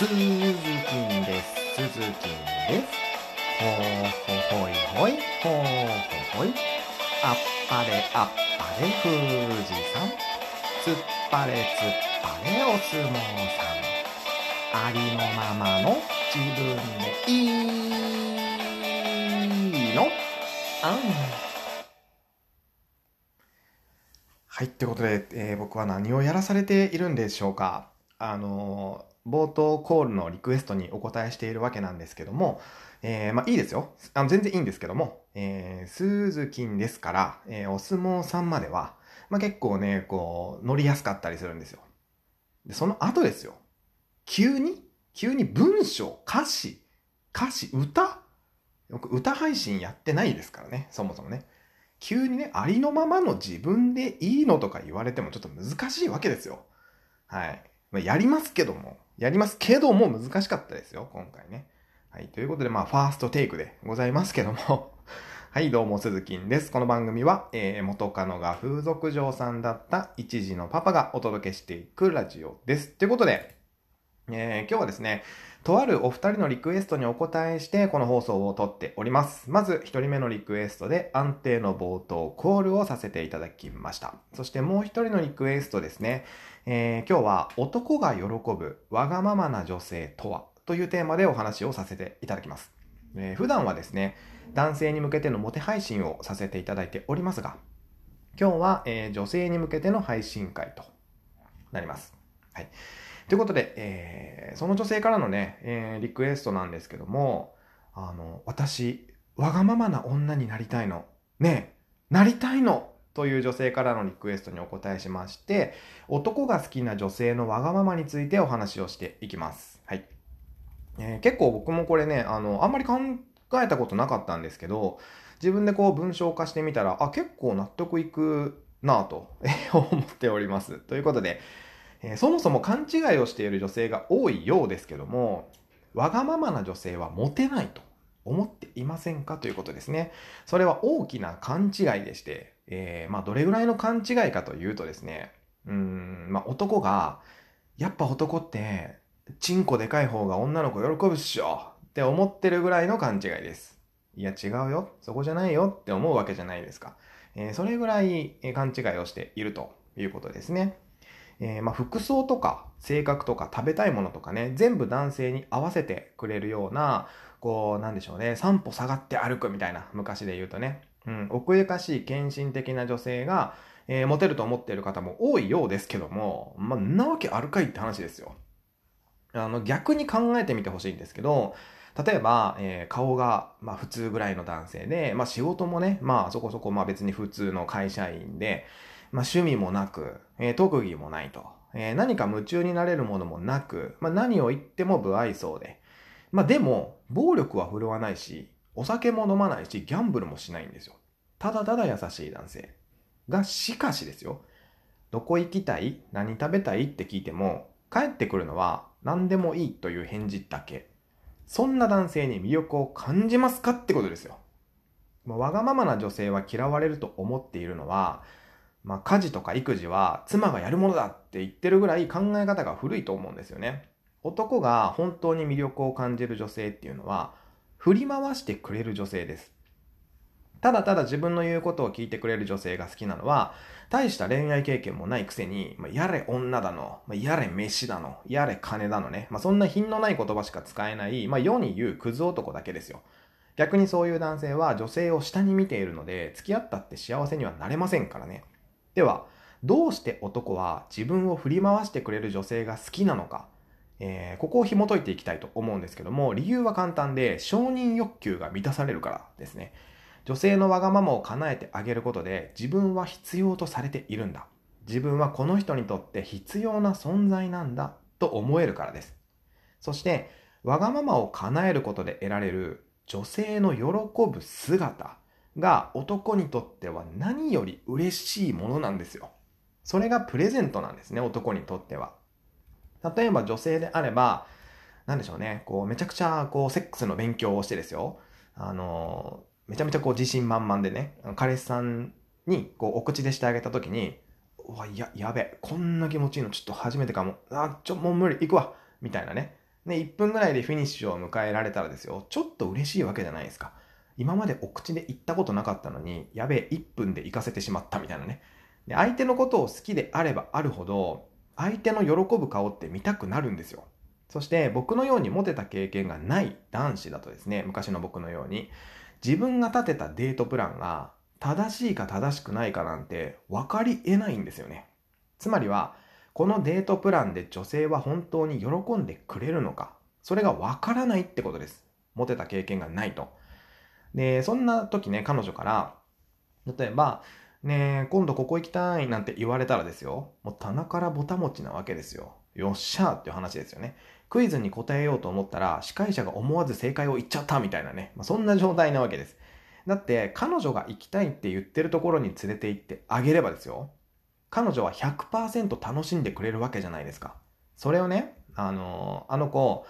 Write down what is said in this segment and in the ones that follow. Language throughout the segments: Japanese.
鈴木です。鈴木です。ほーほほいほい、ほーほほい。あっぱれあっぱれ富士山。つっぱれつっぱれお相撲さん。ありのままの自分でいいのあん。はい、ということで、えー僕は何をやらされているんでしょうか。あのー冒頭コールのリクエストにお答えしているわけなんですけども、えーまあいいですよ。あの全然いいんですけども、えー、スーズキンですから、えーお相撲さんまでは、まあ結構ね、こう、乗りやすかったりするんですよ。で、その後ですよ。急に？急に文章、歌詞、歌詞、歌？僕歌配信やってないですからね、そもそもね。急にね、ありのままの自分でいいのとか言われてもちょっと難しいわけですよ。はい。まあ、やりますけども、やりますけども難しかったですよ、今回ね。はい。ということで、まあ、ファーストテイクでございますけども。はい、どうも、鈴木んです。この番組は、えー、元カノが風俗嬢さんだった一児のパパがお届けしていくラジオです。ということで、えー今日はですね、とあるお二人のリクエストにお答えして、この放送を撮っております。まず、一人目のリクエストで、安定の冒頭、コールをさせていただきました。そしてもう一人のリクエストですね。えー今日は、男が喜ぶ、わがままな女性とは、というテーマでお話をさせていただきます。えー普段はですね、男性に向けてのモテ配信をさせていただいておりますが、今日は、えー女性に向けての配信会となります。はい。ということで、えーその女性からのね、えーリクエストなんですけども、あの、私、わがままな女になりたいの。ねえ、なりたいのという女性からのリクエストにお答えしまして、男が好きな女性のわがままについてお話をしていきます。はい。えー結構僕もこれね、あの、あんまり考えたことなかったんですけど、自分でこう文章化してみたら、あ、結構納得いくなぁと思っております。ということで、えーそもそも勘違いをしている女性が多いようですけども、わがままな女性はモテないと思っていませんか？ということですね。それは大きな勘違いでして、えーまあどれぐらいの勘違いかというとですね、うん、まあ男が、やっぱ男って、チンコでかい方が女の子喜ぶっしょって思ってるぐらいの勘違いです。いや違うよ、そこじゃないよって思うわけじゃないですか。えーそれぐらいえ勘違いをしているということですね。えーまあ、服装とか性格とか食べたいものとかね、全部男性に合わせてくれるような、こう、なんでしょうね、三歩下がって歩くみたいな、昔で言うとね、うん、奥ゆかしい献身的な女性が、えーモテると思っている方も多いようですけども、まあ、んなわけあるかいって話ですよ。あの、逆に考えてみてほしいんですけど、例えば、えー顔が、まあ、普通ぐらいの男性で、まあ、仕事もね、まあ、そこそこ、まあ、別に普通の会社員で、まあ、趣味もなく、えー特技もないと、えー何か夢中になれるものもなく、まあ、何を言っても不愛想で、まあ、でも、暴力は振るわないし、お酒も飲まないし、ギャンブルもしないんですよ。ただただ優しい男性。が、しかしですよ。どこ行きたい？何食べたい？って聞いても、帰ってくるのは何でもいいという返事だけ。そんな男性に魅力を感じますかってことですよ。わがままな女性は嫌われると思っているのは、まあ、家事とか育児は妻がやるものだって言ってるぐらい考え方が古いと思うんですよね。男が本当に魅力を感じる女性っていうのは、振り回してくれる女性です。ただただ自分の言うことを聞いてくれる女性が好きなのは、大した恋愛経験もないくせに、ま、やれ女だの、ま、やれ飯だの、やれ金だのね、まあ、そんな品のない言葉しか使えない、ま、世に言うクズ男だけですよ。逆にそういう男性は女性を下に見ているので、付き合ったって幸せにはなれませんからね。では、どうして男は自分を振り回してくれる女性が好きなのか、えーここを紐解いていきたいと思うんですけども、理由は簡単で、承認欲求が満たされるからですね。女性のわがままを叶えてあげることで、自分は必要とされているんだ。自分はこの人にとって必要な存在なんだと思えるからです。そして、わがままを叶えることで得られる女性の喜ぶ姿が男にとっては何より嬉しいものなんですよ。それがプレゼントなんですね、男にとっては。例えば女性であれば、なんでしょうね、こう、めちゃくちゃ、こう、セックスの勉強をしてですよ。あの、めちゃめちゃこう、自信満々でね、彼氏さんに、こう、お口でしてあげたときに、うわ、や、やべ、こんな気持ちいいのちょっと初めてかも。あ、ちょ、もう無理、行くわ。みたいなね。で、1分ぐらいでフィニッシュを迎えられたらですよ、ちょっと嬉しいわけじゃないですか。今までお口で言ったことなかったのに、やべえ、1分で行かせてしまったみたいなね。で、相手のことを好きであればあるほど、相手の喜ぶ顔って見たくなるんですよ。そして僕のようにモテた経験がない男子だとですね、昔の僕のように、自分が立てたデートプランが正しいか正しくないかなんて分かり得ないんですよね。つまりは、このデートプランで女性は本当に喜んでくれるのか、それが分からないってことです。モテた経験がないと。で、そんな時ね、彼女から、例えば、ねえ、今度ここ行きたいなんて言われたらですよ、もう棚からぼたもちなわけですよ。よっしゃーっていう話ですよね。クイズに答えようと思ったら、司会者が思わず正解を言っちゃったみたいなね。まあ、そんな状態なわけです。だって、彼女が行きたいって言ってるところに連れて行ってあげればですよ。彼女は100%楽しんでくれるわけじゃないですか。それをね、あのー、あの子、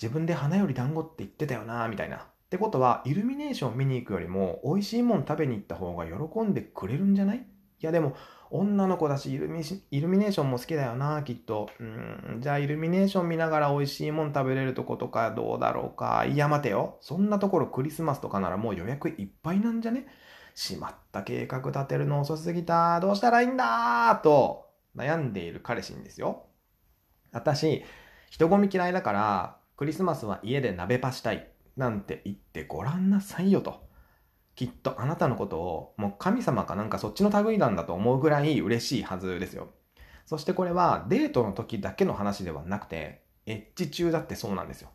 自分で花より団子って言ってたよな、みたいな。ってことは、イルミネーション見に行くよりも、美味しいもん食べに行った方が喜んでくれるんじゃない？いやでも、女の子だしイルミ、イルミネーションも好きだよな、きっと。うん、じゃあイルミネーション見ながら美味しいもん食べれるとことかどうだろうか。いや待てよ。そんなところクリスマスとかならもう予約いっぱいなんじゃね？しまった計画立てるの遅すぎた。どうしたらいいんだと悩んでいる彼氏にですよ。私、人混み嫌いだから、クリスマスは家で鍋パしたい。なんて言ってごらんなさいよと。きっとあなたのことをもう神様かなんかそっちの類なんだと思うぐらい嬉しいはずですよ。そしてこれはデートの時だけの話ではなくて、エッジ中だってそうなんですよ。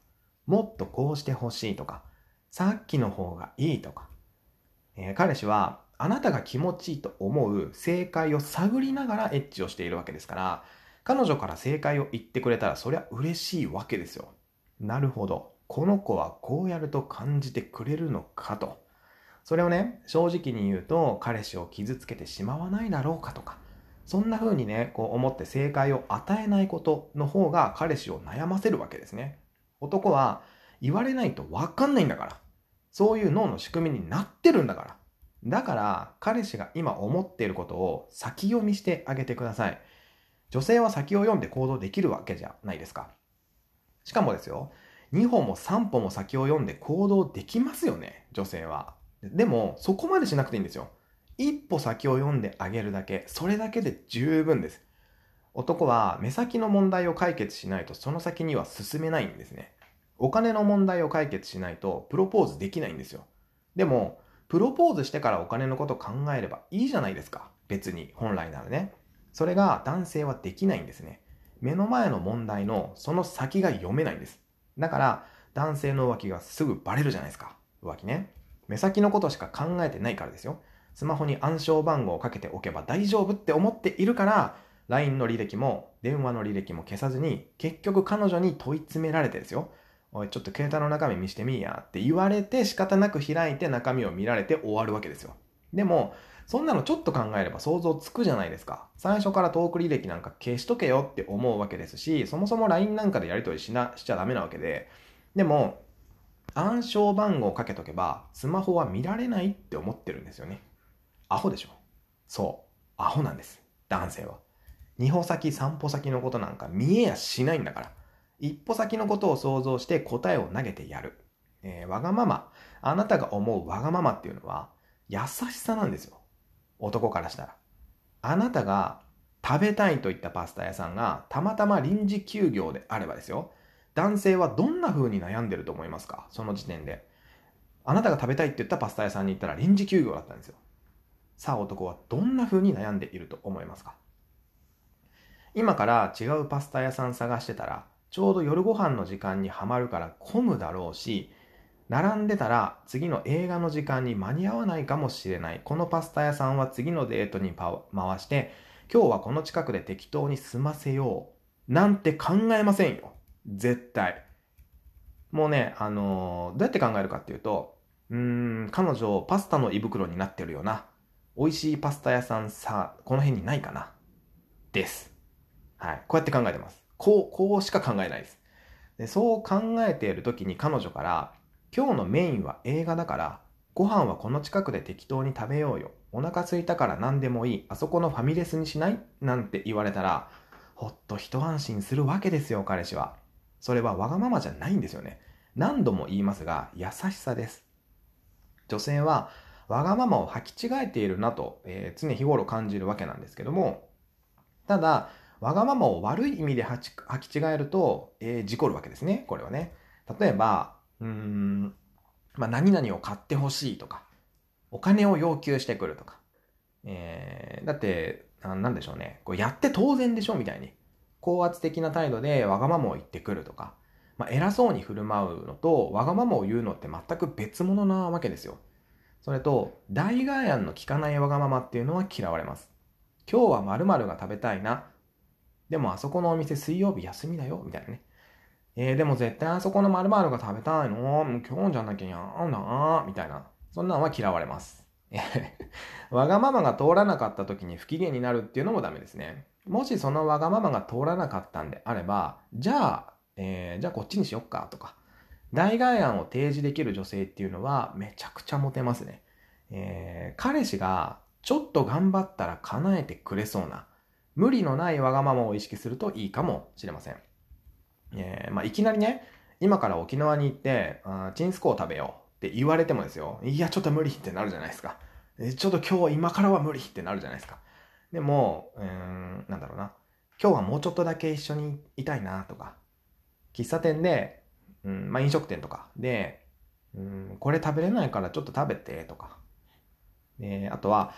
もっとこうしてほしいとか、さっきの方がいいとか。えー、彼氏はあなたが気持ちいいと思う正解を探りながらエッチをしているわけですから、彼女から正解を言ってくれたらそりゃ嬉しいわけですよ。なるほど。この子はこうやると感じてくれるのかと。それをね、正直に言うと、彼氏を傷つけてしまわないだろうかとか、そんな風にね、こう思って正解を与えないことの方が彼氏を悩ませるわけですね。男は言われないとわかんないんだから。そういう脳の仕組みになってるんだから。だから、彼氏が今思っていることを先読みしてあげてください。女性は先を読んで行動できるわけじゃないですか。しかもですよ、2歩も3歩も先を読んで行動できますよね、女性は。でも、そこまでしなくていいんですよ。一歩先を読んであげるだけ、それだけで十分です。男は目先の問題を解決しないとその先には進めないんですね。お金の問題を解決しないとプロポーズできないんですよ。でも、プロポーズしてからお金のこと考えればいいじゃないですか。別に、本来ならね。それが男性はできないんですね。目の前の問題のその先が読めないんです。だから、男性の浮気がすぐバレるじゃないですか。浮気ね。目先のことしか考えてないからですよ。スマホに暗証番号をかけておけば大丈夫って思っているから、LINE の履歴も電話の履歴も消さずに、結局彼女に問い詰められてですよ。おい、ちょっと携帯の中身見してみいやって言われて仕方なく開いて中身を見られて終わるわけですよ。でも、そんなのちょっと考えれば想像つくじゃないですか。最初からトーク履歴なんか消しとけよって思うわけですし、そもそも LINE なんかでやり取りしな、しちゃダメなわけで。でも、暗証番号をかけとけば、スマホは見られないって思ってるんですよね。アホでしょ？そう。アホなんです。男性は。二歩先、三歩先のことなんか見えやしないんだから。一歩先のことを想像して答えを投げてやる。えー、わがまま。あなたが思うわがままっていうのは、優しさなんですよ。男からしたら。あなたが食べたいといったパスタ屋さんがたまたま臨時休業であればですよ。男性はどんな風に悩んでると思いますか？その時点で。あなたが食べたいって言ったパスタ屋さんに行ったら臨時休業だったんですよ。さあ男はどんな風に悩んでいると思いますか？今から違うパスタ屋さん探してたら、ちょうど夜ご飯の時間にはまるから混むだろうし、並んでたら次の映画の時間に間に合わないかもしれない。このパスタ屋さんは次のデートに回して、今日はこの近くで適当に済ませよう。なんて考えませんよ。絶対。もうね、あのー、どうやって考えるかっていうと、うーん、彼女パスタの胃袋になってるよな。美味しいパスタ屋さんさ、この辺にないかな。です。はい。こうやって考えてます。こう、こうしか考えないです。でそう考えている時に彼女から、今日のメインは映画だから、ご飯はこの近くで適当に食べようよ。お腹空いたから何でもいい。あそこのファミレスにしない？なんて言われたら、ほっと一安心するわけですよ、彼氏は。それはわがままじゃないんですよね。何度も言いますが、優しさです。女性はわがままを履き違えているなと、えー、常日頃感じるわけなんですけども、ただ、わがままを悪い意味で履き違えると、えー、事故るわけですね。これはね。例えば、うーん、まあ、何々を買ってほしいとか、お金を要求してくるとか。えー、だって、なんでしょうね。こうやって当然でしょみたいに。高圧的な態度でわがままを言ってくるとか。まあ、偉そうに振る舞うのと、わがままを言うのって全く別物なわけですよ。それと、代替案の効かないわがままっていうのは嫌われます。今日は〇〇が食べたいな。でもあそこのお店水曜日休みだよ。みたいなね。えー、でも絶対あそこの〇〇が食べたいの？もう今日じゃなきゃやんなみたいな。そんなんは嫌われます。わがままが通らなかった時に不機嫌になるっていうのもダメですね。もしそのわがままが通らなかったんであれば、じゃあ、えー、じゃあこっちにしよっかとか、代替案を提示できる女性っていうのはめちゃくちゃモテますね。えー、彼氏がちょっと頑張ったら叶えてくれそうな、無理のないわがままを意識するといいかもしれません。えー、まあ、いきなりね、今から沖縄に行って、あチンスコを食べようって言われてもですよ、いや、ちょっと無理ってなるじゃないですか。えちょっと今日、今からは無理ってなるじゃないですか。でも、うん、なんだろうな。今日はもうちょっとだけ一緒にいたいなとか、喫茶店で、うん、まあ飲食店とかで、うん、これ食べれないからちょっと食べてとか。で、あとは、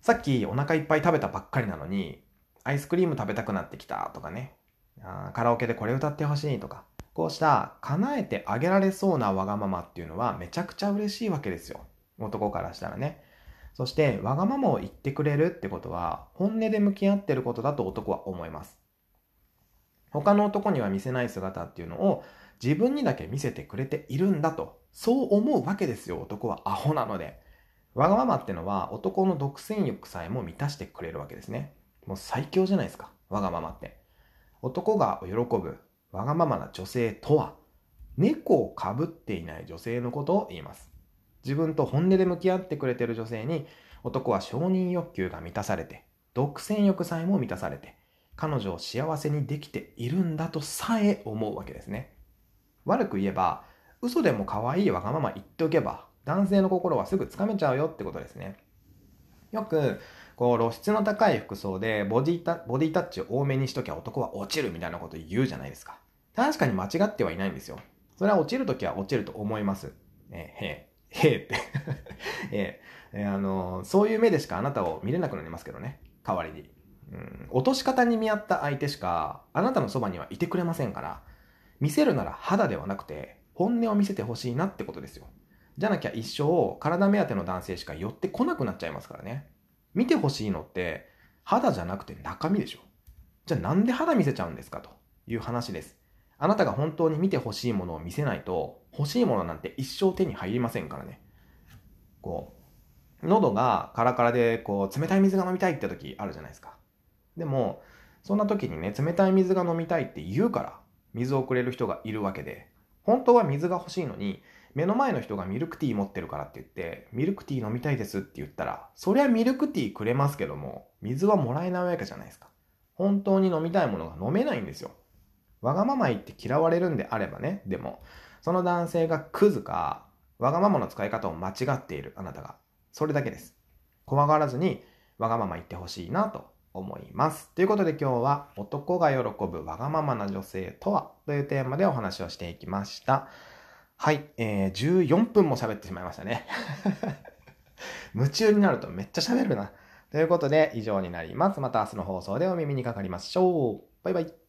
さっきお腹いっぱい食べたばっかりなのに、アイスクリーム食べたくなってきたとかね。あカラオケでこれ歌ってほしいとか。こうした叶えてあげられそうなわがままっていうのはめちゃくちゃ嬉しいわけですよ。男からしたらね。そして、わがままを言ってくれるってことは、本音で向き合ってることだと男は思います。他の男には見せない姿っていうのを自分にだけ見せてくれているんだと、そう思うわけですよ、男はアホなので。わがままってのは男の独占欲さえも満たしてくれるわけですね。もう最強じゃないですか、わがままって。男が喜ぶわがままな女性とは、猫をかぶっていない女性のことを言います。自分と本音で向き合ってくれている女性に、男は承認欲求が満たされて、独占欲さえも満たされて、彼女を幸せにできているんだとさえ思うわけですね。悪く言えば、嘘でも可愛いわがまま言っておけば、男性の心はすぐつかめちゃうよってことですね。よく、こう露出の高い服装でボディタボディタッチを多めにしときゃ男は落ちるみたいなこと言うじゃないですか。確かに間違ってはいないんですよ。それは落ちるときは落ちると思います。えー、へ え、へえってえー、えー、あのー、そういう目でしかあなたを見れなくなりますけどね。代わりに。うん、落とし方に見合った相手しかあなたのそばにはいてくれませんから、見せるなら肌ではなくて本音を見せてほしいなってことですよ。じゃなきゃ一生体目当ての男性しか寄ってこなくなっちゃいますからね。見てほしいのって肌じゃなくて中身でしょ。じゃあなんで肌見せちゃうんですかという話です。あなたが本当に見てほしいものを見せないと欲しいものなんて一生手に入りませんからね。こう、喉がカラカラでこう冷たい水が飲みたいって時あるじゃないですか。でも、そんな時にね、冷たい水が飲みたいって言うから水をくれる人がいるわけで、本当は水が欲しいのに、目の前の人がミルクティー持ってるからって言って、ミルクティー飲みたいですって言ったら、そりゃミルクティーくれますけども、水はもらえないわけじゃないですか。本当に飲みたいものが飲めないんですよ。わがまま言って嫌われるんであればね、でも、その男性がクズか、わがままの使い方を間違っているあなたが、それだけです。怖がらずに、わがまま言ってほしいなと思います。ということで今日は男が喜ぶわがままな女性とはというテーマでお話をしていきました。はい、えー、14分も喋ってしまいましたね。夢中になるとめっちゃ喋るな。ということで以上になります。また明日の放送でお耳にかかりましょう。バイバイ。